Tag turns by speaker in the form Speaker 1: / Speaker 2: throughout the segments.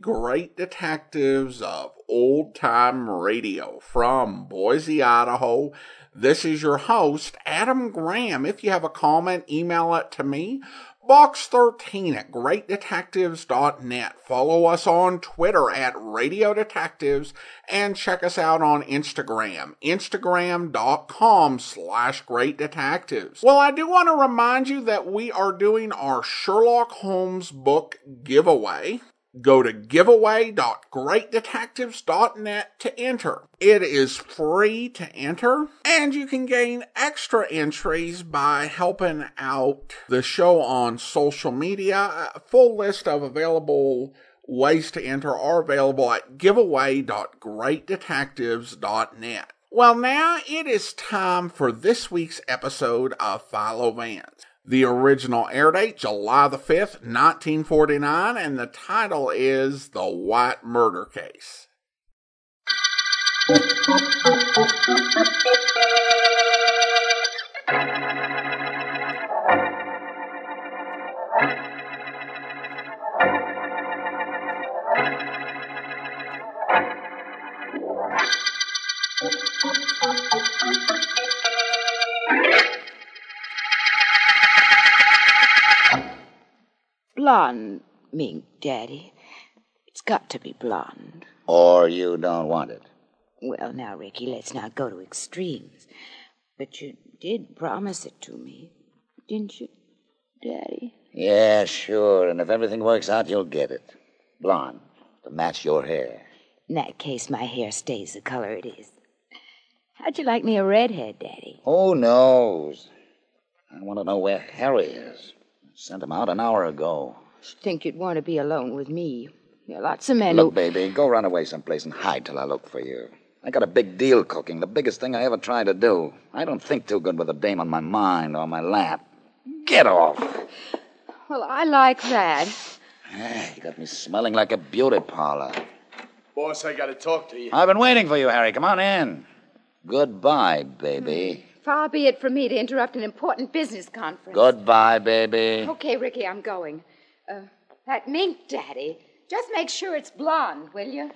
Speaker 1: great detectives of old time radio from Boise, Idaho. This is your host, Adam Graham. If you have a comment, email it to me Box13 at greatdetectives.net. Follow us on Twitter at Radio Detectives and check us out on Instagram, instagram.com slash great detectives. Well, I do want to remind you that we are doing our Sherlock Holmes book giveaway. Go to giveaway.greatdetectives.net to enter. It is free to enter, and you can gain extra entries by helping out the show on social media. A full list of available ways to enter are available at giveaway.greatdetectives.net. Well, now it is time for this week's episode of Philo Vance. The original air date, July the 5th, 1949, and the title is The White Murder Case.
Speaker 2: Blonde mink, Daddy. It's got to be blonde.
Speaker 3: Or you don't want it.
Speaker 2: Well, now, Ricky, let's not go to extremes. But you did promise it to me, didn't you, Daddy?
Speaker 3: Yeah, sure. And if everything works out, you'll get it. Blonde, to match your hair.
Speaker 2: In that case, my hair stays the color it is. How'd you like me a redhead, Daddy?
Speaker 3: Who knows? I want to know where Harry is. Sent him out an hour ago.
Speaker 2: Should think you'd want to be alone with me. There are lots of men
Speaker 3: Look,
Speaker 2: who.
Speaker 3: baby, go run away someplace and hide till I look for you. I got a big deal cooking, the biggest thing I ever tried to do. I don't think too good with a dame on my mind or my lap. Get off.
Speaker 2: Well, I like that.
Speaker 3: Ah, You got me smelling like a beauty parlor.
Speaker 4: Boss, I gotta talk to you.
Speaker 3: I've been waiting for you, Harry. Come on in. Goodbye, baby.
Speaker 2: Far be it from me to interrupt an important business conference.
Speaker 3: Goodbye, baby.
Speaker 2: Okay, Ricky, I'm going. Uh, that mink, Daddy. Just make sure it's blonde, will you?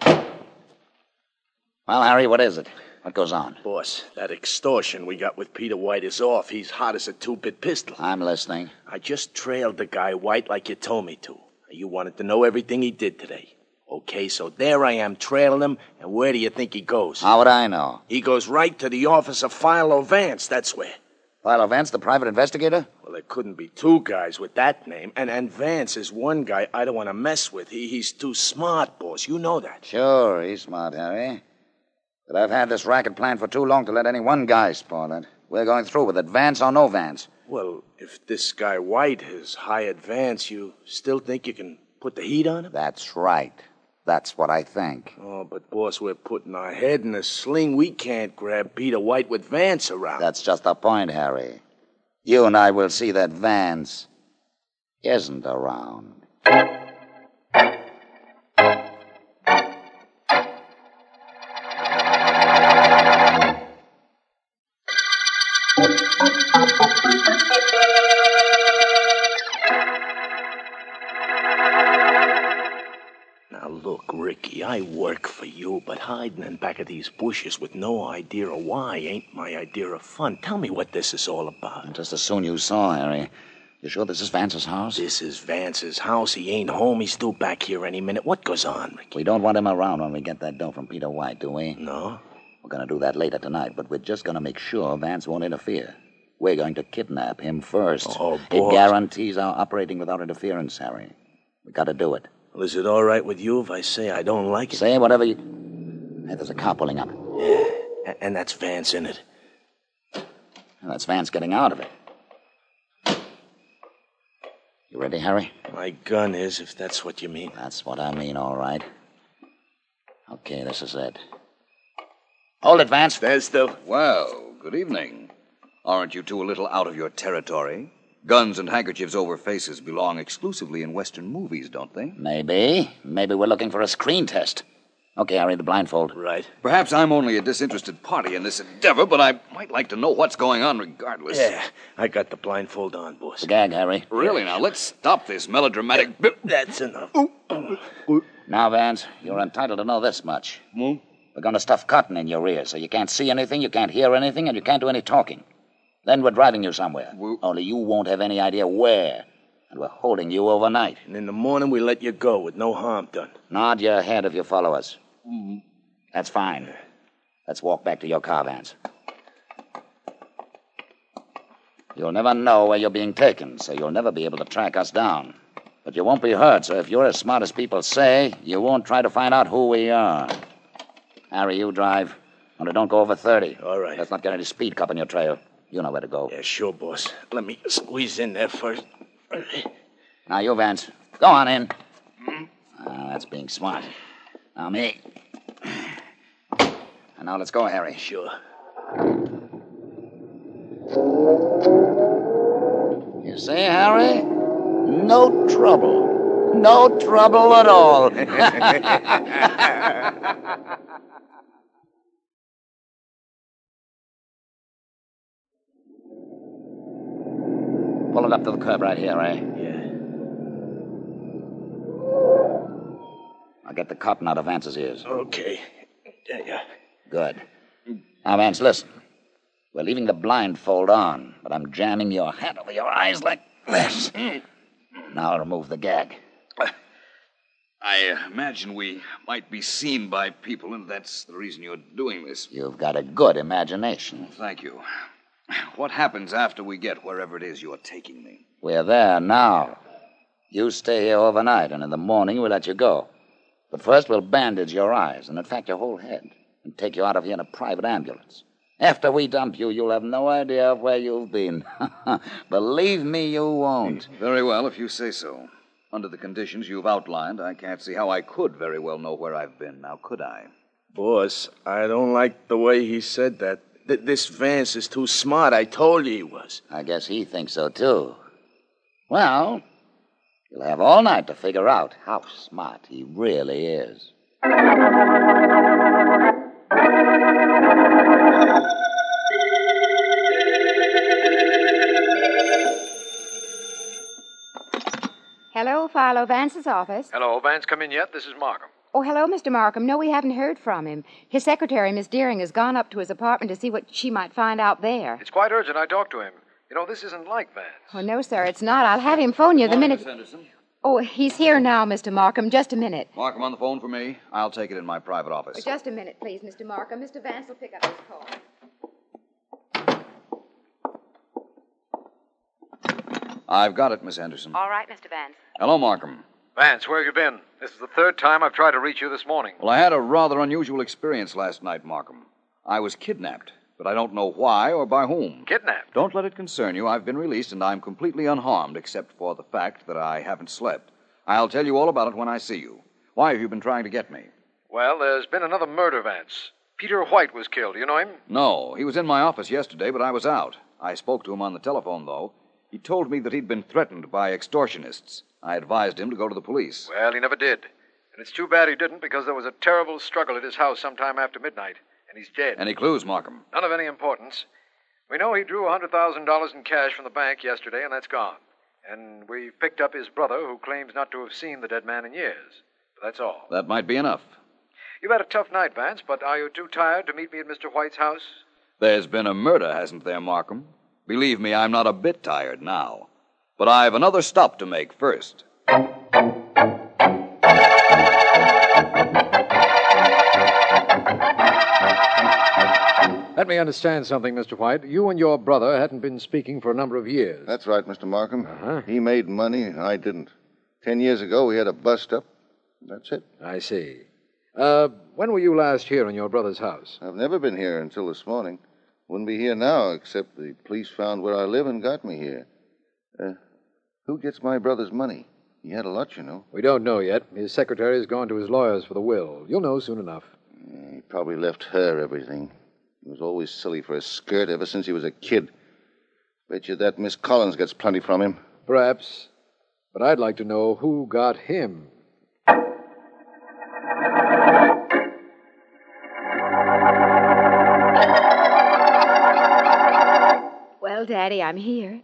Speaker 3: Well, Harry, what is it? What goes on?
Speaker 4: Boss, that extortion we got with Peter White is off. He's hot as a two bit pistol.
Speaker 3: I'm listening.
Speaker 4: I just trailed the guy White like you told me to. You wanted to know everything he did today. Okay, so there I am trailing him, and where do you think he goes?
Speaker 3: How would I know?
Speaker 4: He goes right to the office of Philo Vance, that's where.
Speaker 3: Philo Vance, the private investigator?
Speaker 4: Couldn't be two guys with that name, and, and Vance is one guy I don't want to mess with. He, he's too smart, boss. You know that.
Speaker 3: Sure, he's smart, Harry. But I've had this racket planned for too long to let any one guy spoil it. We're going through with it, Vance or no Vance.
Speaker 4: Well, if this guy White has hired Vance, you still think you can put the heat on him?
Speaker 3: That's right. That's what I think.
Speaker 4: Oh, but boss, we're putting our head in a sling. We can't grab Peter White with Vance around.
Speaker 3: That's just the point, Harry. You and I will see that Vance isn't around.
Speaker 4: Hiding in back of these bushes with no idea of why ain't my idea of fun. Tell me what this is all about.
Speaker 3: Just as soon you saw, Harry. You sure this is Vance's house?
Speaker 4: This is Vance's house. He ain't home. He's due back here any minute. What goes on, Ricky?
Speaker 3: We don't want him around when we get that dough from Peter White, do we?
Speaker 4: No?
Speaker 3: We're going to do that later tonight, but we're just going to make sure Vance won't interfere. We're going to kidnap him first.
Speaker 4: Oh,
Speaker 3: boy.
Speaker 4: It
Speaker 3: guarantees our operating without interference, Harry. We got to do it.
Speaker 4: Well, is it all right with you if I say I don't like it?
Speaker 3: Say whatever you. Hey, there's a car pulling up.
Speaker 4: Yeah, a- and that's Vance in it.
Speaker 3: And that's Vance getting out of it. You ready, Harry?
Speaker 4: My gun is, if that's what you mean.
Speaker 3: That's what I mean, all right. Okay, this is it. Hold it, Vance.
Speaker 4: Stand still.
Speaker 5: Well, good evening. Aren't you two a little out of your territory? Guns and handkerchiefs over faces belong exclusively in Western movies, don't they?
Speaker 3: Maybe. Maybe we're looking for a screen test. Okay, Harry, the blindfold.
Speaker 4: Right.
Speaker 5: Perhaps I'm only a disinterested party in this endeavor, but I might like to know what's going on regardless.
Speaker 4: Yeah, I got the blindfold on, boss.
Speaker 3: The gag, Harry.
Speaker 5: Really, now, let's stop this melodramatic. bit.
Speaker 4: That's enough.
Speaker 3: Now, Vance, you're entitled to know this much. Hmm? We're going to stuff cotton in your ears so you can't see anything, you can't hear anything, and you can't do any talking. Then we're driving you somewhere.
Speaker 5: We-
Speaker 3: Only you won't have any idea where. And we're holding you overnight.
Speaker 4: And in the morning, we let you go with no harm done.
Speaker 3: Nod your head if you follow us. That's fine. Let's walk back to your car, Vance. You'll never know where you're being taken, so you'll never be able to track us down. But you won't be hurt, so if you're as smart as people say, you won't try to find out who we are. Harry, you drive. Only don't go over 30.
Speaker 4: All right.
Speaker 3: Let's not get any speed cop on your trail. You know where to go.
Speaker 4: Yeah, sure, boss. Let me squeeze in there first.
Speaker 3: Now, you, Vance. Go on in. Ah, that's being smart. Now, me. And now let's go, Harry.
Speaker 4: Sure.
Speaker 3: You see, Harry? No trouble. No trouble at all. Pull it up to the curb right here, eh? I'll get the cotton out of Vance's ears.
Speaker 4: Okay. Yeah, yeah.
Speaker 3: Good. Now, Vance, listen. We're leaving the blindfold on, but I'm jamming your hat over your eyes like this. Now I'll remove the gag.
Speaker 5: I imagine we might be seen by people, and that's the reason you're doing this.
Speaker 3: You've got a good imagination.
Speaker 5: Thank you. What happens after we get wherever it is you're taking me?
Speaker 3: We're there now. You stay here overnight, and in the morning we'll let you go. But first we'll bandage your eyes, and in fact your whole head, and take you out of here in a private ambulance. After we dump you, you'll have no idea of where you've been. Believe me, you won't.
Speaker 5: Very well, if you say so. Under the conditions you've outlined, I can't see how I could very well know where I've been. Now, could I?
Speaker 4: Boss, I don't like the way he said that. Th- this Vance is too smart. I told you he was.
Speaker 3: I guess he thinks so, too. Well, you'll have all night to figure out how smart he really is.
Speaker 2: Hello, Philo Vance's office.
Speaker 6: Hello, Vance, come in yet? This is Markham.
Speaker 2: Oh, hello, Mr. Markham. No, we haven't heard from him. His secretary, Miss Deering, has gone up to his apartment to see what she might find out there.
Speaker 6: It's quite urgent. I talked to him. You know, this isn't like Vance.
Speaker 2: Oh, no, sir, it's not. I'll have him phone you the minute.
Speaker 5: Miss Henderson.
Speaker 2: Oh, he's here now, Mr. Markham. Just a minute.
Speaker 5: Markham on the phone for me. I'll take it in my private office.
Speaker 2: Oh, just a minute, please, Mr. Markham. Mr. Vance will pick up his call.
Speaker 5: I've got it, Miss Henderson.
Speaker 2: All right, Mr. Vance.
Speaker 5: Hello, Markham.
Speaker 6: Vance, where have you been? This is the third time I've tried to reach you this morning.
Speaker 5: Well, I had a rather unusual experience last night, Markham. I was kidnapped, but I don't know why or by whom.
Speaker 6: Kidnapped.
Speaker 5: Don't let it concern you. I've been released, and I'm completely unharmed, except for the fact that I haven't slept. I'll tell you all about it when I see you. Why have you been trying to get me?
Speaker 6: Well, there's been another murder, Vance. Peter White was killed. Do you know him?
Speaker 5: No, he was in my office yesterday, but I was out. I spoke to him on the telephone, though. He told me that he'd been threatened by extortionists. I advised him to go to the police.
Speaker 6: Well, he never did. And it's too bad he didn't because there was a terrible struggle at his house sometime after midnight, and he's dead.
Speaker 5: Any clues, Markham?
Speaker 6: None of any importance. We know he drew a $100,000 in cash from the bank yesterday, and that's gone. And we've picked up his brother, who claims not to have seen the dead man in years. But that's all.
Speaker 5: That might be enough.
Speaker 6: You've had a tough night, Vance, but are you too tired to meet me at Mr. White's house?
Speaker 5: There's been a murder, hasn't there, Markham? Believe me, I'm not a bit tired now. But I've another stop to make first.
Speaker 7: Let me understand something, Mr. White. You and your brother hadn't been speaking for a number of years.
Speaker 8: That's right, Mr. Markham.
Speaker 7: Uh-huh.
Speaker 8: He made money, I didn't. Ten years ago, we had a bust up. That's it.
Speaker 7: I see. Uh, when were you last here in your brother's house?
Speaker 8: I've never been here until this morning. Wouldn't be here now, except the police found where I live and got me here. Uh, who gets my brother's money? He had a lot, you know.
Speaker 7: We don't know yet. His secretary has gone to his lawyers for the will. You'll know soon enough.
Speaker 8: He probably left her everything. He was always silly for a skirt ever since he was a kid. Bet you that Miss Collins gets plenty from him.
Speaker 7: Perhaps. But I'd like to know who got him.
Speaker 2: Well, Daddy, I'm here.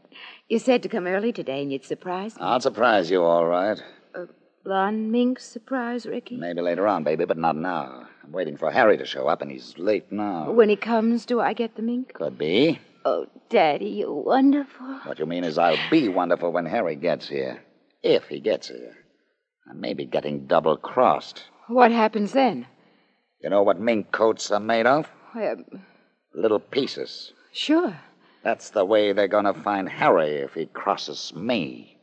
Speaker 2: You said to come early today and you'd surprise me.
Speaker 3: I'll surprise you, all right.
Speaker 2: Uh, a blonde mink surprise, Ricky?
Speaker 3: Maybe later on, baby, but not now. I'm waiting for Harry to show up, and he's late now.
Speaker 2: When he comes, do I get the mink?
Speaker 3: Could be.
Speaker 2: Oh, Daddy, you're wonderful.
Speaker 3: What you mean is I'll be wonderful when Harry gets here. If he gets here. I may be getting double crossed.
Speaker 2: What happens then?
Speaker 3: You know what mink coats are made of?
Speaker 2: Um,
Speaker 3: Little pieces.
Speaker 2: sure.
Speaker 3: That's the way they're gonna find Harry if he crosses me.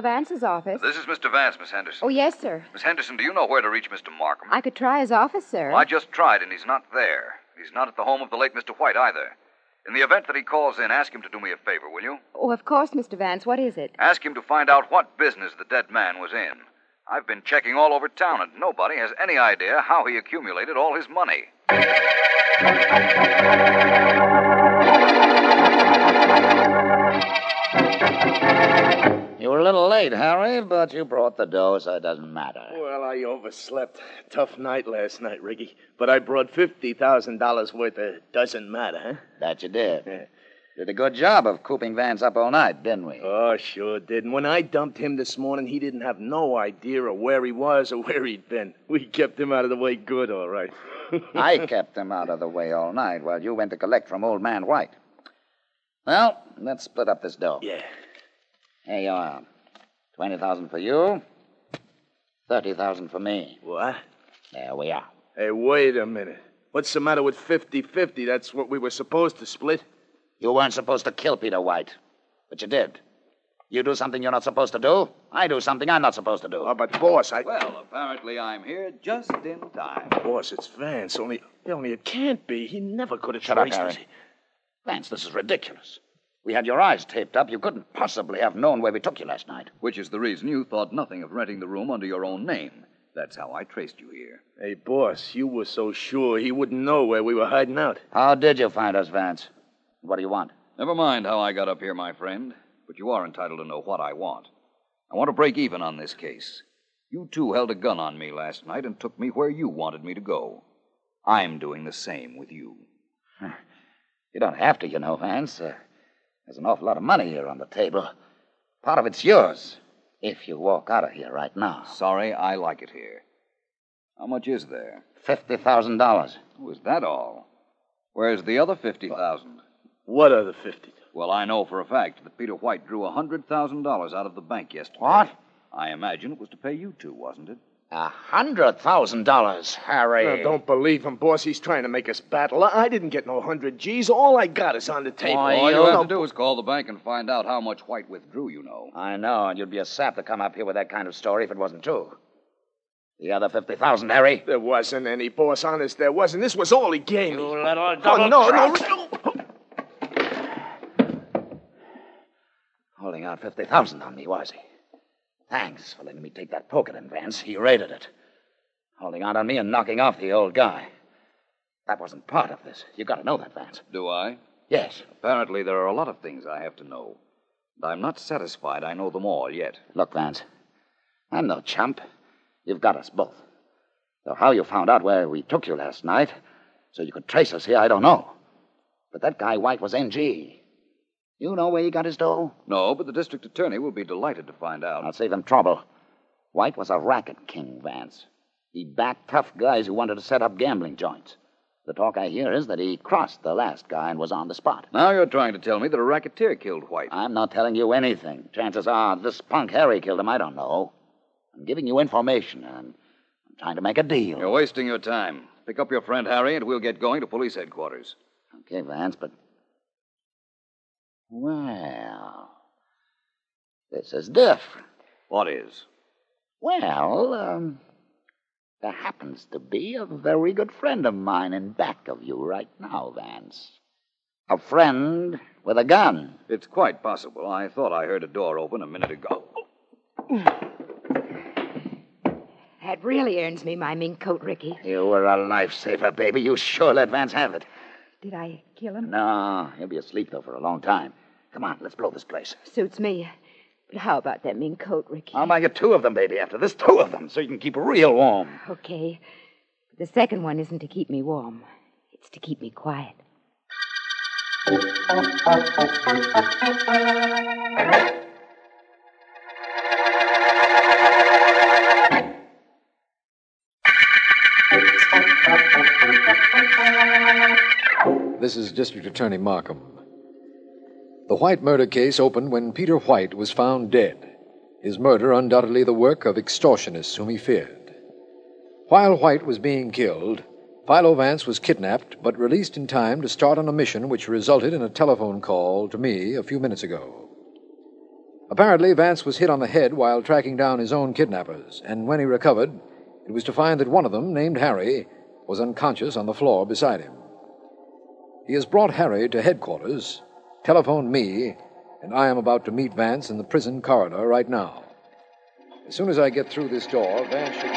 Speaker 2: Vance's office.
Speaker 5: This is Mr. Vance, Miss Henderson.
Speaker 2: Oh, yes, sir.
Speaker 5: Miss Henderson, do you know where to reach Mr. Markham?
Speaker 2: I could try his office, sir.
Speaker 5: Well, I just tried, and he's not there. He's not at the home of the late Mr. White either. In the event that he calls in, ask him to do me a favor, will you?
Speaker 2: Oh, of course, Mr. Vance. What is it?
Speaker 5: Ask him to find out what business the dead man was in. I've been checking all over town, and nobody has any idea how he accumulated all his money.
Speaker 3: You were a little late, Harry, but you brought the dough, so it doesn't matter.
Speaker 4: Well, I overslept. Tough night last night, Ricky. But I brought $50,000 worth of doesn't matter, huh?
Speaker 3: That you did.
Speaker 4: Yeah.
Speaker 3: Did a good job of cooping Vance up all night, didn't we?
Speaker 4: Oh, sure did. And when I dumped him this morning, he didn't have no idea of where he was or where he'd been. We kept him out of the way good, all right.
Speaker 3: I kept him out of the way all night while you went to collect from old man White. Well, let's split up this dough.
Speaker 4: Yeah.
Speaker 3: Here you uh, are. Twenty thousand for you. Thirty thousand for me.
Speaker 4: What?
Speaker 3: There we are.
Speaker 4: Hey, wait a minute. What's the matter with 50 50? That's what we were supposed to split.
Speaker 3: You weren't supposed to kill Peter White, but you did. You do something you're not supposed to do. I do something I'm not supposed to do.
Speaker 4: Oh, but, boss, I.
Speaker 5: Well, apparently I'm here just in time.
Speaker 4: Boss, it's Vance. Only, only it can't be. He never could have
Speaker 3: Shut up,
Speaker 4: traced us.
Speaker 3: Harry. Vance, this is ridiculous. We had your eyes taped up. You couldn't possibly have known where we took you last night.
Speaker 5: Which is the reason you thought nothing of renting the room under your own name. That's how I traced you here.
Speaker 4: Hey, boss, you were so sure he wouldn't know where we were hiding out.
Speaker 3: How did you find us, Vance? What do you want?
Speaker 5: Never mind how I got up here, my friend, but you are entitled to know what I want. I want to break even on this case. You two held a gun on me last night and took me where you wanted me to go. I'm doing the same with you.
Speaker 3: You don't have to, you know, Vance. Uh, there's an awful lot of money here on the table. Part of it's yours, if you walk out of here right now.
Speaker 5: Sorry, I like it here. How much is there?
Speaker 3: Fifty thousand dollars.
Speaker 5: Was that all? Where's the other fifty thousand?
Speaker 4: What other 50?
Speaker 5: Well, I know for a fact that Peter White drew a hundred thousand dollars out of the bank yesterday.
Speaker 3: What?
Speaker 5: I imagine it was to pay you two, wasn't it?
Speaker 3: A hundred thousand dollars, Harry.
Speaker 4: Now, don't believe him, boss. He's trying to make us battle. I didn't get no hundred G's. All I got is on the table.
Speaker 3: Why,
Speaker 5: All you
Speaker 3: you-
Speaker 5: have to do is call the bank and find out how much White withdrew, you know.
Speaker 3: I know, and you'd be a sap to come up here with that kind of story if it wasn't true. The other fifty thousand, Harry.
Speaker 4: There wasn't any, boss. Honest, there wasn't. This was all he gave me.
Speaker 3: You little
Speaker 4: Oh,
Speaker 3: double
Speaker 4: no, no.
Speaker 3: cross. Holding out fifty thousand on me, was he? Thanks for letting me take that poker in, Vance. He raided it. Holding out on me and knocking off the old guy. That wasn't part of this. You gotta know that, Vance.
Speaker 5: Do I?
Speaker 3: Yes.
Speaker 5: Apparently, there are a lot of things I have to know. And I'm not satisfied I know them all yet.
Speaker 3: Look, Vance. I'm no chump. You've got us both. Though how you found out where we took you last night, so you could trace us here, I don't know. But that guy White was NG. You know where he got his dough?
Speaker 5: No, but the district attorney will be delighted to find out.
Speaker 3: I'll save him trouble. White was a racket king, Vance. He backed tough guys who wanted to set up gambling joints. The talk I hear is that he crossed the last guy and was on the spot.
Speaker 5: Now you're trying to tell me that a racketeer killed White.
Speaker 3: I'm not telling you anything. Chances are this punk Harry killed him. I don't know. I'm giving you information, and I'm trying to make a deal.
Speaker 5: You're wasting your time. Pick up your friend Harry, and we'll get going to police headquarters.
Speaker 3: Okay, Vance, but. Well. This is different.
Speaker 5: What is?
Speaker 3: Well, um. There happens to be a very good friend of mine in back of you right now, Vance. A friend with a gun.
Speaker 5: It's quite possible. I thought I heard a door open a minute ago.
Speaker 2: That really earns me my mink coat, Ricky.
Speaker 3: You were a lifesaver, baby. You sure let Vance have it.
Speaker 2: Did I kill him?
Speaker 3: No, he'll be asleep, though, for a long time. Come on, let's blow this place.
Speaker 2: Suits me. But how about that mink coat, Ricky?
Speaker 3: I'll buy you two of them, baby, after this. Two of them, so you can keep real warm.
Speaker 2: Okay. The second one isn't to keep me warm, it's to keep me quiet.
Speaker 7: This is District Attorney Markham. The White murder case opened when Peter White was found dead, his murder undoubtedly the work of extortionists whom he feared. While White was being killed, Philo Vance was kidnapped but released in time to start on a mission which resulted in a telephone call to me a few minutes ago. Apparently, Vance was hit on the head while tracking down his own kidnappers, and when he recovered, it was to find that one of them, named Harry, was unconscious on the floor beside him. He has brought Harry to headquarters, telephoned me, and I am about to meet Vance in the prison corridor right now. As soon as I get through this door, Vance should.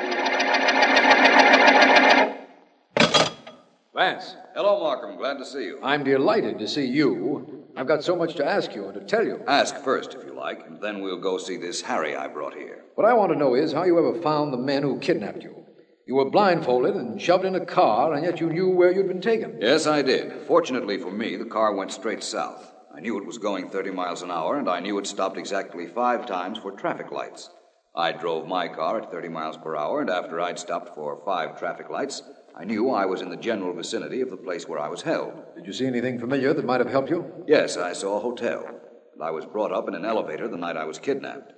Speaker 7: Vance,
Speaker 5: Hello, Markham. Glad to see you.
Speaker 7: I'm delighted to see you. I've got so much to ask you and to tell you.
Speaker 5: Ask first, if you like, and then we'll go see this Harry I brought here.
Speaker 7: What I want to know is how you ever found the men who kidnapped you. You were blindfolded and shoved in a car, and yet you knew where you'd been taken.
Speaker 5: Yes, I did. Fortunately for me, the car went straight south. I knew it was going 30 miles an hour, and I knew it stopped exactly five times for traffic lights. I drove my car at 30 miles per hour, and after I'd stopped for five traffic lights, I knew I was in the general vicinity of the place where I was held.
Speaker 7: Did you see anything familiar that might have helped you?
Speaker 5: Yes, I saw a hotel, and I was brought up in an elevator the night I was kidnapped.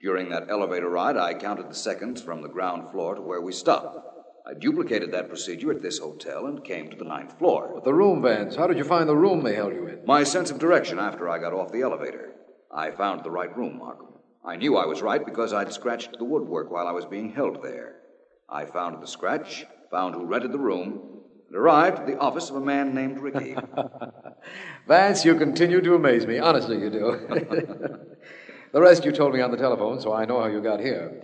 Speaker 5: During that elevator ride, I counted the seconds from the ground floor to where we stopped. I duplicated that procedure at this hotel and came to the ninth floor.
Speaker 7: But the room, Vance. How did you find the room they held you in?
Speaker 5: My sense of direction after I got off the elevator. I found the right room, Markham. I knew I was right because I'd scratched the woodwork while I was being held there. I found the scratch, found who rented the room, and arrived at the office of a man named Ricky.
Speaker 7: Vance, you continue to amaze me. Honestly, you do. the rest you told me on the telephone, so I know how you got here.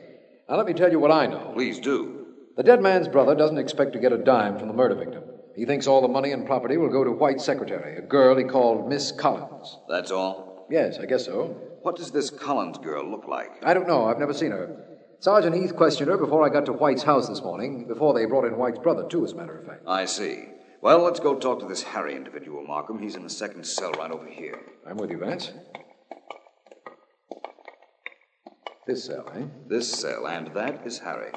Speaker 7: Now, let me tell you what I know.
Speaker 5: Please do.
Speaker 7: The dead man's brother doesn't expect to get a dime from the murder victim. He thinks all the money and property will go to White's secretary, a girl he called Miss Collins.
Speaker 5: That's all?
Speaker 7: Yes, I guess so.
Speaker 5: What does this Collins girl look like?
Speaker 7: I don't know. I've never seen her. Sergeant Heath questioned her before I got to White's house this morning, before they brought in White's brother, too, as a matter of fact.
Speaker 5: I see. Well, let's go talk to this Harry individual, Markham. He's in the second cell right over here.
Speaker 7: I'm with you, Vance. This cell, eh?
Speaker 5: This cell, and that is Harry.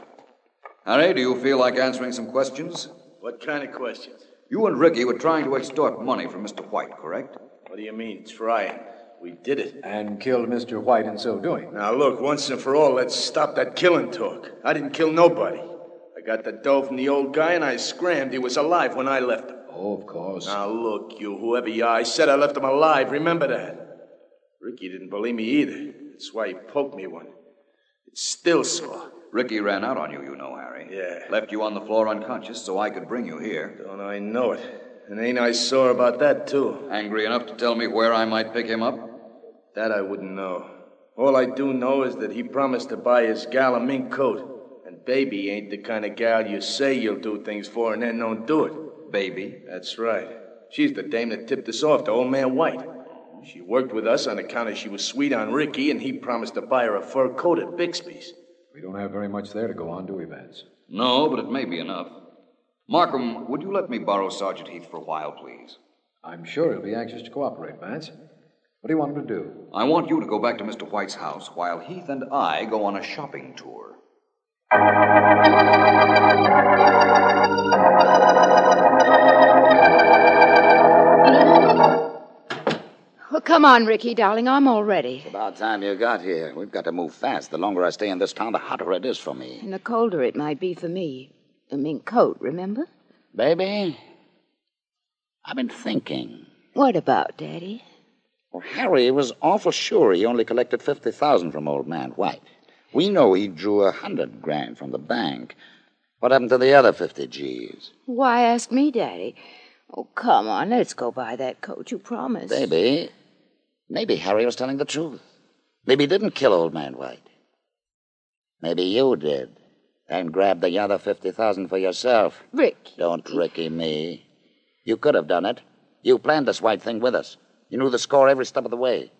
Speaker 5: Harry, do you feel like answering some questions?
Speaker 4: What kind of questions?
Speaker 5: You and Ricky were trying to extort money from Mr. White, correct?
Speaker 4: What do you mean, trying? We did it.
Speaker 7: And killed Mr. White in so doing.
Speaker 4: Now, look, once and for all, let's stop that killing talk. I didn't kill nobody. I got the dough from the old guy and I scrammed. He was alive when I left him.
Speaker 7: Oh, of course.
Speaker 4: Now, look, you, whoever you are, I said I left him alive. Remember that. Ricky didn't believe me either. That's why he poked me one. It's still sore.
Speaker 5: Ricky ran out on you, you know, Harry.
Speaker 4: Yeah.
Speaker 5: Left you on the floor unconscious so I could bring you here.
Speaker 4: Don't I know it? And ain't I sore about that, too?
Speaker 5: Angry enough to tell me where I might pick him up?
Speaker 4: That I wouldn't know. All I do know is that he promised to buy his gal a mink coat. And baby ain't the kind of gal you say you'll do things for and then don't do it.
Speaker 5: Baby?
Speaker 4: That's right. She's the dame that tipped us off to old man White. She worked with us on account of she was sweet on Ricky, and he promised to buy her a fur coat at Bixby's.
Speaker 7: We don't have very much there to go on, do we, Vance?
Speaker 5: No, but it may be enough. Markham, would you let me borrow Sergeant Heath for a while, please?
Speaker 7: I'm sure he'll be anxious to cooperate, Vance. What do you want him to do?
Speaker 5: I want you to go back to Mr. White's house while Heath and I go on a shopping tour.
Speaker 2: Come on, Ricky, darling. I'm all ready.
Speaker 3: It's about time you got here. We've got to move fast. The longer I stay in this town, the hotter it is for me.
Speaker 2: And the colder it might be for me. The mink coat, remember?
Speaker 3: Baby, I've been thinking.
Speaker 2: What about, Daddy?
Speaker 3: Well, Harry was awful sure he only collected 50000 from old man White. We know he drew a hundred grand from the bank. What happened to the other 50 G's?
Speaker 2: Why ask me, Daddy? Oh, come on. Let's go buy that coat you promised.
Speaker 3: Baby, maybe Harry was telling the truth. Maybe he didn't kill old man White. Maybe you did. And grabbed the other 50000 for yourself.
Speaker 2: Rick.
Speaker 3: Don't Ricky me. You could have done it. You planned this White thing with us. You knew the score every step of the way.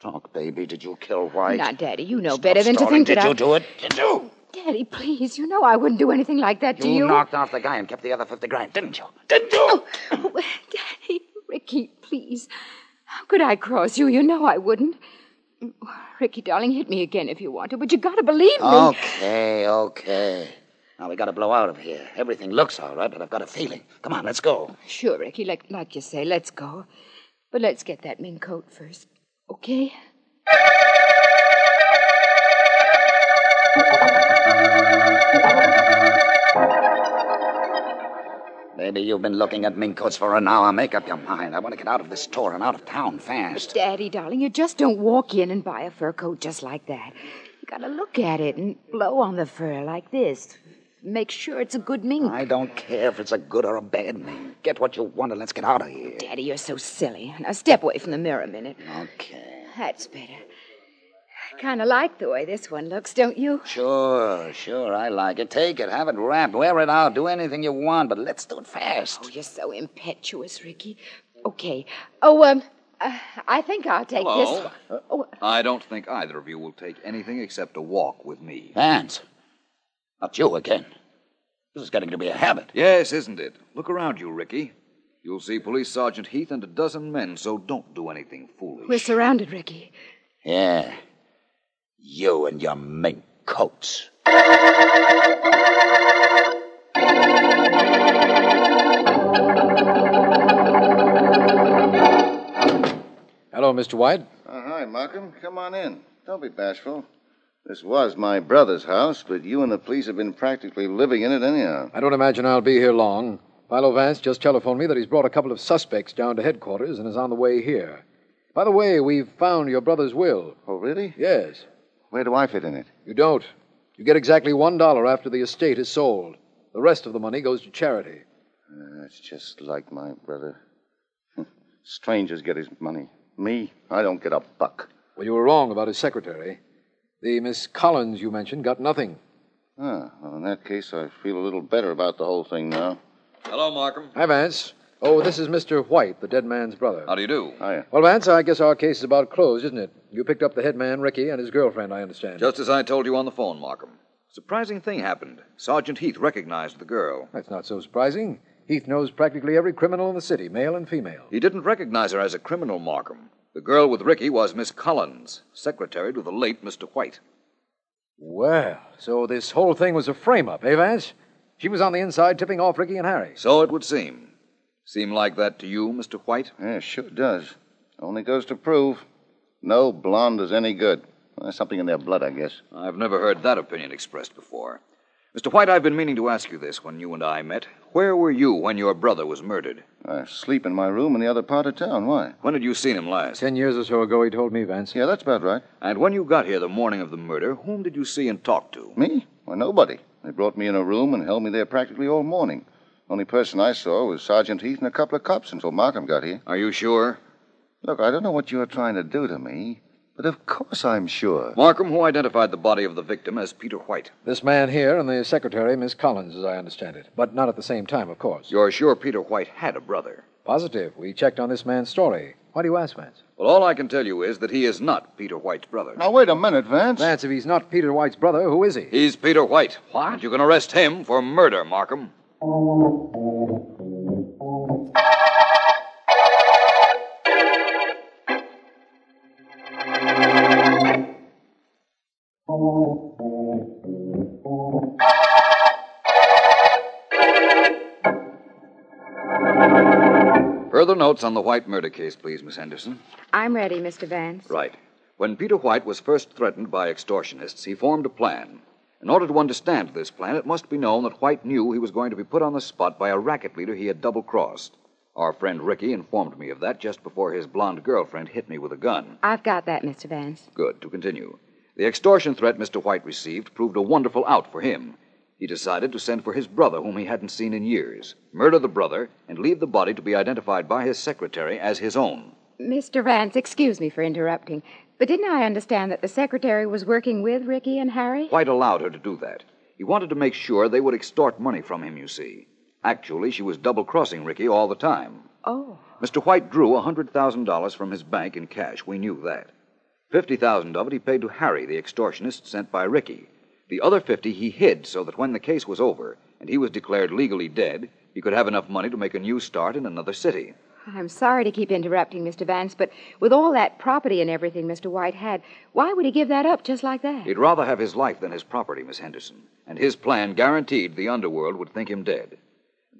Speaker 3: Talk, baby. Did you kill White?
Speaker 2: Now, Daddy, you know
Speaker 3: Stop
Speaker 2: better than to
Speaker 3: stalling.
Speaker 2: think
Speaker 3: Did
Speaker 2: that
Speaker 3: you
Speaker 2: I...
Speaker 3: do it? Did you?
Speaker 2: Daddy, please, you know I wouldn't do anything like that to
Speaker 3: You
Speaker 2: you.
Speaker 3: knocked off the guy and kept the other 50 grand, didn't you? Didn't you?
Speaker 2: Oh, oh, Daddy, Ricky, please. How could I cross you? You know I wouldn't. Ricky, darling, hit me again if you want to, but you gotta believe me.
Speaker 3: Okay, okay. Now we gotta blow out of here. Everything looks all right, but I've got a feeling. Come on, let's go.
Speaker 2: Sure, Ricky, like, like you say, let's go. But let's get that mink coat first, okay?
Speaker 3: Baby, you've been looking at mink coats for an hour. Make up your mind. I want to get out of this store and out of town fast.
Speaker 2: Daddy, darling, you just don't walk in and buy a fur coat just like that. You gotta look at it and blow on the fur like this. Make sure it's a good mink.
Speaker 3: I don't care if it's a good or a bad mink. Get what you want and let's get out of here.
Speaker 2: Daddy, you're so silly. Now step away from the mirror a minute.
Speaker 3: Okay.
Speaker 2: That's better. I kind of like the way this one looks, don't you?
Speaker 3: Sure, sure, I like it. Take it, have it wrapped, wear it out, do anything you want, but let's do it fast.
Speaker 2: Oh, you're so impetuous, Ricky. Okay. Oh, um, uh, I think I'll take
Speaker 5: Hello.
Speaker 2: this one. Oh,
Speaker 5: I don't think either of you will take anything except a walk with me.
Speaker 3: Vance, not you again. This is getting to be a habit.
Speaker 5: Yes, isn't it? Look around you, Ricky. You'll see Police Sergeant Heath and a dozen men, so don't do anything foolish.
Speaker 2: we're surrounded, Ricky.
Speaker 3: Yeah. You and your mink coats.
Speaker 7: Hello, Mr. White.
Speaker 8: Uh, hi, Markham, come on in. Don't be bashful. This was my brother's house, but you and the police have been practically living in it anyhow.
Speaker 7: I don't imagine I'll be here long. Philo Vance just telephoned me that he's brought a couple of suspects down to headquarters and is on the way here. By the way, we've found your brother's will.
Speaker 8: Oh, really?
Speaker 7: Yes.
Speaker 8: Where do I fit in it?
Speaker 7: You don't. You get exactly one dollar after the estate is sold. The rest of the money goes to charity.
Speaker 8: Uh, That's just like my brother. Strangers get his money. Me, I don't get a buck.
Speaker 7: Well, you were wrong about his secretary. The Miss Collins you mentioned got nothing.
Speaker 8: Ah, well, in that case, I feel a little better about the whole thing now.
Speaker 5: Hello, Markham.
Speaker 7: Hi, Vance. Oh, this is Mr. White, the dead man's brother.
Speaker 5: How do you do?
Speaker 8: Hiya.
Speaker 7: Well, Vance, I guess our case is about closed, isn't it? You picked up the head man, Ricky, and his girlfriend, I understand.
Speaker 5: Just as I told you on the phone, Markham. Surprising thing happened. Sergeant Heath recognized the girl.
Speaker 7: That's not so surprising. Heath knows practically every criminal in the city, male and female.
Speaker 5: He didn't recognize her as a criminal, Markham. The girl with Ricky was Miss Collins, secretary to the late Mr. White.
Speaker 7: Well, so this whole thing was a frame up, eh, Vance? She was on the inside tipping off Ricky and Harry.
Speaker 5: So it would seem. Seem like that to you, Mr. White?
Speaker 8: Yeah, sure does. Only goes to prove no blonde is any good. There's something in their blood, I guess.
Speaker 5: I've never heard that opinion expressed before. Mr. White, I've been meaning to ask you this when you and I met. Where were you when your brother was murdered?
Speaker 8: I sleep in my room in the other part of town. Why?
Speaker 5: When had you seen him last?
Speaker 7: Ten years or so ago, he told me, Vance.
Speaker 8: Yeah, that's about right.
Speaker 5: And when you got here the morning of the murder, whom did you see and talk to?
Speaker 8: Me? Why, nobody. They brought me in a room and held me there practically all morning. Only person I saw was Sergeant Heath and a couple of cops until Markham got here.
Speaker 5: Are you sure?
Speaker 8: Look, I don't know what you're trying to do to me, but of course I'm sure.
Speaker 5: Markham, who identified the body of the victim as Peter White.
Speaker 7: This man here and the secretary, Miss Collins, as I understand it. But not at the same time, of course.
Speaker 5: You're sure Peter White had a brother?
Speaker 7: Positive. We checked on this man's story. Why do you ask, Vance?
Speaker 5: Well, all I can tell you is that he is not Peter White's brother.
Speaker 8: Now, wait a minute, Vance.
Speaker 7: Vance, if he's not Peter White's brother, who is he?
Speaker 5: He's Peter White.
Speaker 7: What?
Speaker 5: And you can arrest him for murder, Markham. Further notes on the White murder case, please, Miss Henderson.
Speaker 2: I'm ready, Mr. Vance.
Speaker 5: Right. When Peter White was first threatened by extortionists, he formed a plan. In order to understand this plan, it must be known that White knew he was going to be put on the spot by a racket leader he had double crossed. Our friend Ricky informed me of that just before his blonde girlfriend hit me with a gun.
Speaker 2: I've got that, Mr. Vance.
Speaker 5: Good. To continue. The extortion threat Mr. White received proved a wonderful out for him. He decided to send for his brother, whom he hadn't seen in years, murder the brother, and leave the body to be identified by his secretary as his own.
Speaker 2: Mr. Vance, excuse me for interrupting, but didn't I understand that the secretary was working with Ricky and Harry?
Speaker 5: White allowed her to do that. He wanted to make sure they would extort money from him, you see. Actually, she was double crossing Ricky all the time.
Speaker 2: Oh.
Speaker 5: Mr. White drew a $100,000 from his bank in cash. We knew that. Fifty thousand of it he paid to Harry, the extortionist sent by Ricky. The other fifty he hid so that when the case was over and he was declared legally dead, he could have enough money to make a new start in another city.
Speaker 2: I'm sorry to keep interrupting, Mr. Vance, but with all that property and everything Mr. White had, why would he give that up just like that?
Speaker 5: He'd rather have his life than his property, Miss Henderson. And his plan guaranteed the underworld would think him dead.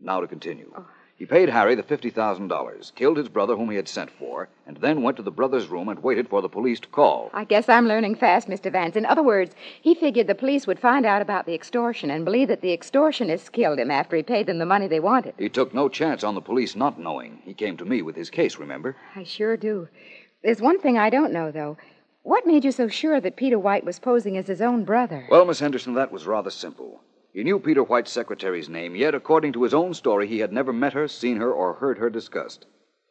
Speaker 5: Now to continue. Oh, He paid Harry the $50,000, killed his brother whom he had sent for, and then went to the brother's room and waited for the police to call.
Speaker 2: I guess I'm learning fast, Mr. Vance. In other words, he figured the police would find out about the extortion and believe that the extortionists killed him after he paid them the money they wanted.
Speaker 5: He took no chance on the police not knowing. He came to me with his case, remember?
Speaker 2: I sure do. There's one thing I don't know, though. What made you so sure that Peter White was posing as his own brother?
Speaker 5: Well, Miss Henderson, that was rather simple. He knew Peter White's secretary's name, yet, according to his own story, he had never met her, seen her, or heard her discussed.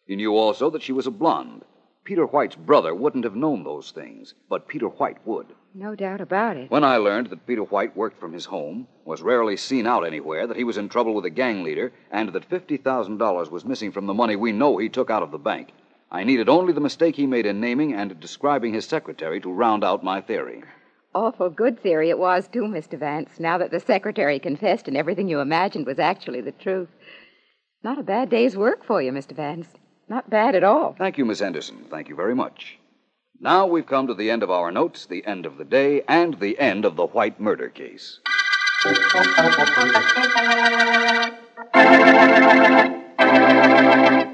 Speaker 5: He knew also that she was a blonde. Peter White's brother wouldn't have known those things, but Peter White would.
Speaker 2: No doubt about it.
Speaker 5: When I learned that Peter White worked from his home, was rarely seen out anywhere, that he was in trouble with a gang leader, and that $50,000 was missing from the money we know he took out of the bank, I needed only the mistake he made in naming and describing his secretary to round out my theory.
Speaker 2: Awful good theory it was, too, Mr. Vance, now that the secretary confessed and everything you imagined was actually the truth. Not a bad day's work for you, Mr. Vance. Not bad at all.
Speaker 5: Thank you, Miss Anderson. Thank you very much. Now we've come to the end of our notes, the end of the day, and the end of the White murder case.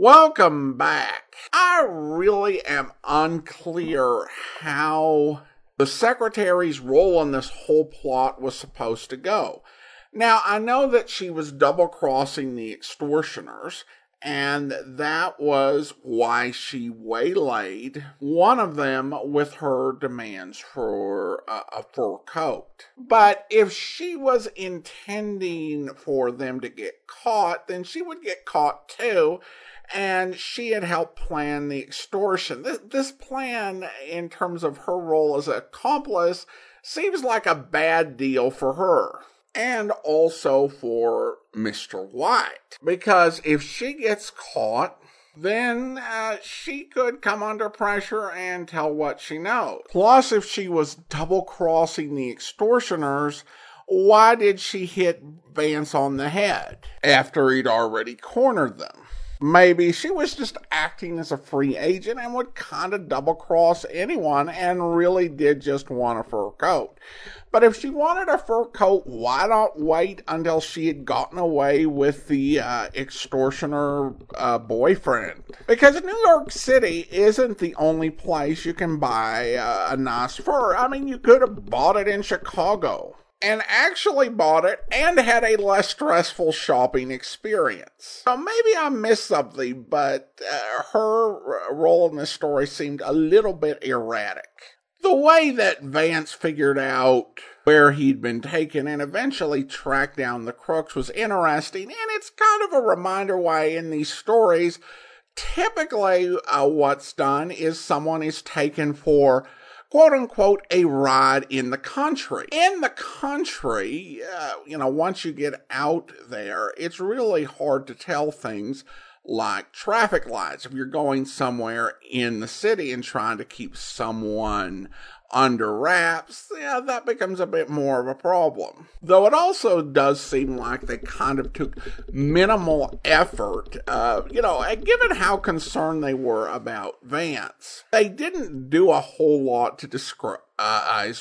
Speaker 1: Welcome back. I really am unclear how the secretary's role in this whole plot was supposed to go. Now, I know that she was double crossing the extortioners, and that was why she waylaid one of them with her demands for a, a fur coat. But if she was intending for them to get caught, then she would get caught too and she had helped plan the extortion. This, this plan, in terms of her role as an accomplice, seems like a bad deal for her. And also for Mr. White. Because if she gets caught, then uh, she could come under pressure and tell what she knows. Plus, if she was double crossing the extortioners, why did she hit Vance on the head after he'd already cornered them? Maybe she was just acting as a free agent and would kind of double cross anyone and really did just want a fur coat. But if she wanted a fur coat, why not wait until she had gotten away with the uh, extortioner uh, boyfriend? Because New York City isn't the only place you can buy uh, a nice fur. I mean, you could have bought it in Chicago and actually bought it and had a less stressful shopping experience. So maybe I missed something, but uh, her role in this story seemed a little bit erratic. The way that Vance figured out where he'd been taken and eventually tracked down the crooks was interesting, and it's kind of a reminder why in these stories, typically uh, what's done is someone is taken for quote unquote a ride in the country. In the country, uh, you know, once you get out there, it's really hard to tell things like traffic lights if you're going somewhere in the city and trying to keep someone under wraps, yeah, that becomes a bit more of a problem. Though it also does seem like they kind of took minimal effort, uh, you know, given how concerned they were about Vance. They didn't do a whole lot to describe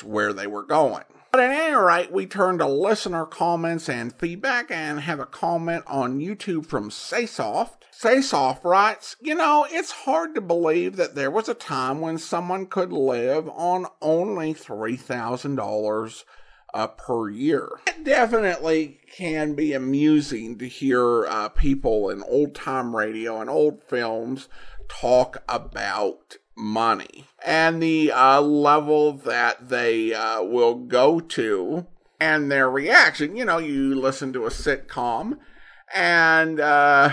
Speaker 1: where they were going. But at any rate, we turn to listener comments and feedback and have a comment on YouTube from Saysoft. Saysoft writes, You know, it's hard to believe that there was a time when someone could live on only $3,000 uh, per year. It definitely can be amusing to hear uh, people in old time radio and old films talk about money and the uh, level that they uh, will go to and their reaction. You know, you listen to a sitcom and uh,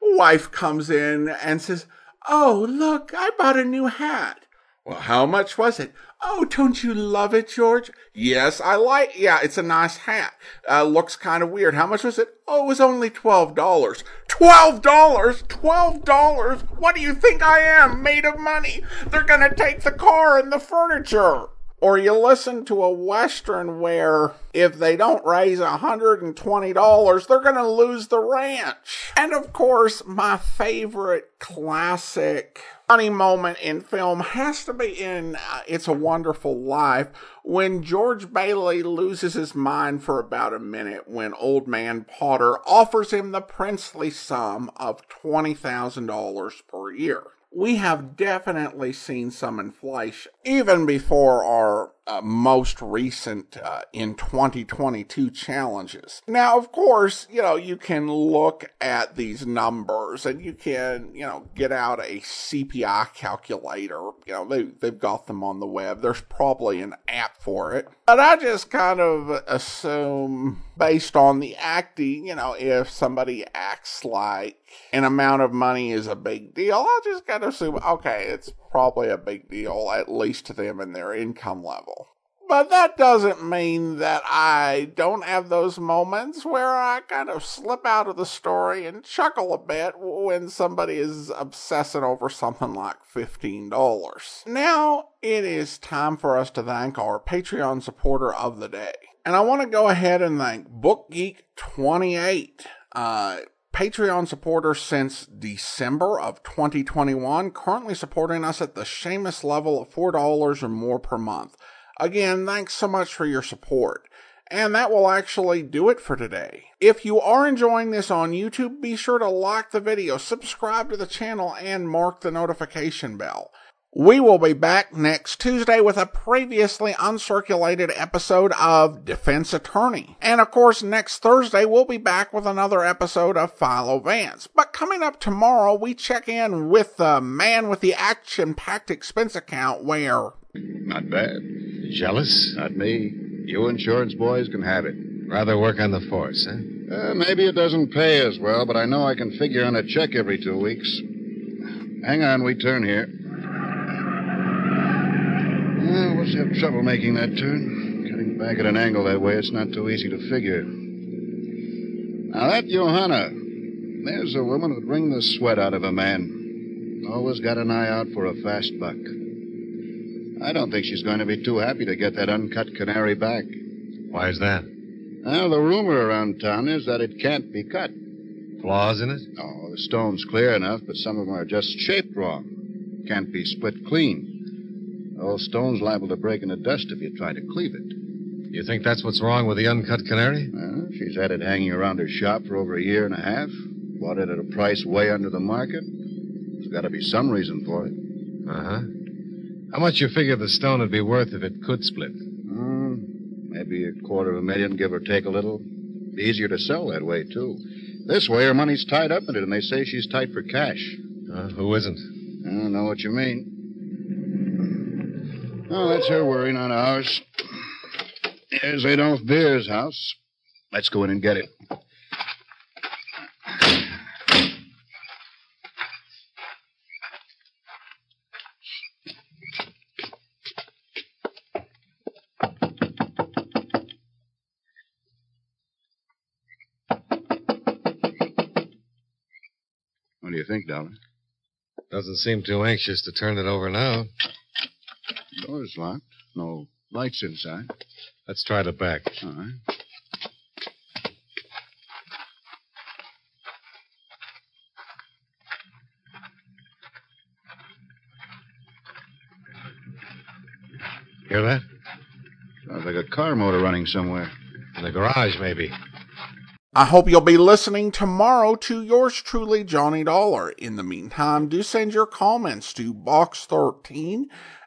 Speaker 1: wife comes in and says, Oh, look, I bought a new hat. Well, how much was it? Oh, don't you love it, George? Yes, I like. Yeah, it's a nice hat. Uh, looks kind of weird. How much was it? Oh, it was only twelve dollars. Twelve dollars? Twelve dollars? What do you think I am? Made of money? They're gonna take the car and the furniture. Or you listen to a Western where if they don't raise $120, they're going to lose the ranch. And of course, my favorite classic funny moment in film has to be in uh, It's a Wonderful Life when George Bailey loses his mind for about a minute when Old Man Potter offers him the princely sum of $20,000 per year we have definitely seen some inflation even before our uh, most recent uh, in 2022 challenges. Now, of course, you know, you can look at these numbers and you can, you know, get out a CPI calculator. You know, they, they've got them on the web. There's probably an app for it. But I just kind of assume based on the acting, you know, if somebody acts like an amount of money is a big deal, I'll just kind of assume, okay, it's probably a big deal, at least to them and their income level. But that doesn't mean that I don't have those moments where I kind of slip out of the story and chuckle a bit when somebody is obsessing over something like $15. Now it is time for us to thank our Patreon supporter of the day. And I want to go ahead and thank BookGeek28. Uh, Patreon supporter since December of 2021, currently supporting us at the Seamus level of $4 or more per month. Again, thanks so much for your support. And that will actually do it for today. If you are enjoying this on YouTube, be sure to like the video, subscribe to the channel, and mark the notification bell. We will be back next Tuesday with a previously uncirculated episode of Defense Attorney. And of course, next Thursday, we'll be back with another episode of Philo Vance. But coming up tomorrow, we check in with the man with the action packed expense account where.
Speaker 9: Not bad.
Speaker 10: Jealous?
Speaker 9: Not me. You insurance boys can have it.
Speaker 10: Rather work on the force, huh?
Speaker 9: Uh, maybe it doesn't pay as well, but I know I can figure on a check every two weeks. Hang on, we turn here. Well, we'll have trouble making that turn. Cutting back at an angle that way, it's not too easy to figure. Now, that Johanna, there's a woman who'd wring the sweat out of a man. Always got an eye out for a fast buck. I don't think she's going to be too happy to get that uncut canary back.
Speaker 10: Why is that?
Speaker 9: Well, the rumor around town is that it can't be cut.
Speaker 10: Flaws in it?
Speaker 9: Oh, the stone's clear enough, but some of them are just shaped wrong. Can't be split clean. The whole stone's liable to break into dust if you try to cleave it.
Speaker 10: You think that's what's wrong with the uncut canary?
Speaker 9: Well, she's had it hanging around her shop for over a year and a half. Bought it at a price way under the market. There's got to be some reason for it.
Speaker 10: Uh huh. How much you figure the stone would be worth if it could split?
Speaker 9: Mm, maybe a quarter of a million, give or take a little. Be easier to sell that way, too. This way, her money's tied up in it, and they say she's tight for cash.
Speaker 10: Uh, who isn't?
Speaker 9: I don't know what you mean. Oh, that's her worry, not ours. Here's Adolph Beer's house. Let's go in and get it. What do you think, Dollar?
Speaker 10: Doesn't seem too anxious to turn it over now.
Speaker 9: Door's Door's locked. No lights inside.
Speaker 10: Let's try the back.
Speaker 9: All right.
Speaker 10: Hear that?
Speaker 9: Sounds like a car motor running somewhere.
Speaker 10: In the garage, maybe.
Speaker 1: I hope you'll be listening tomorrow to yours truly, Johnny Dollar. In the meantime, do send your comments to box13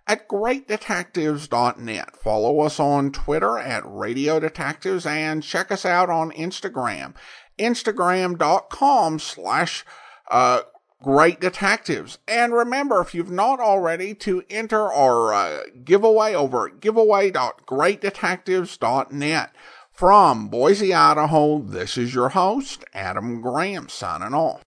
Speaker 1: at greatdetectives.net. Follow us on Twitter at Radio Detectives and check us out on Instagram, instagram.com slash uh, Great Detectives. And remember, if you've not already, to enter our uh, giveaway over at giveaway.greatdetectives.net. From Boise, Idaho, this is your host, Adam Graham, signing off.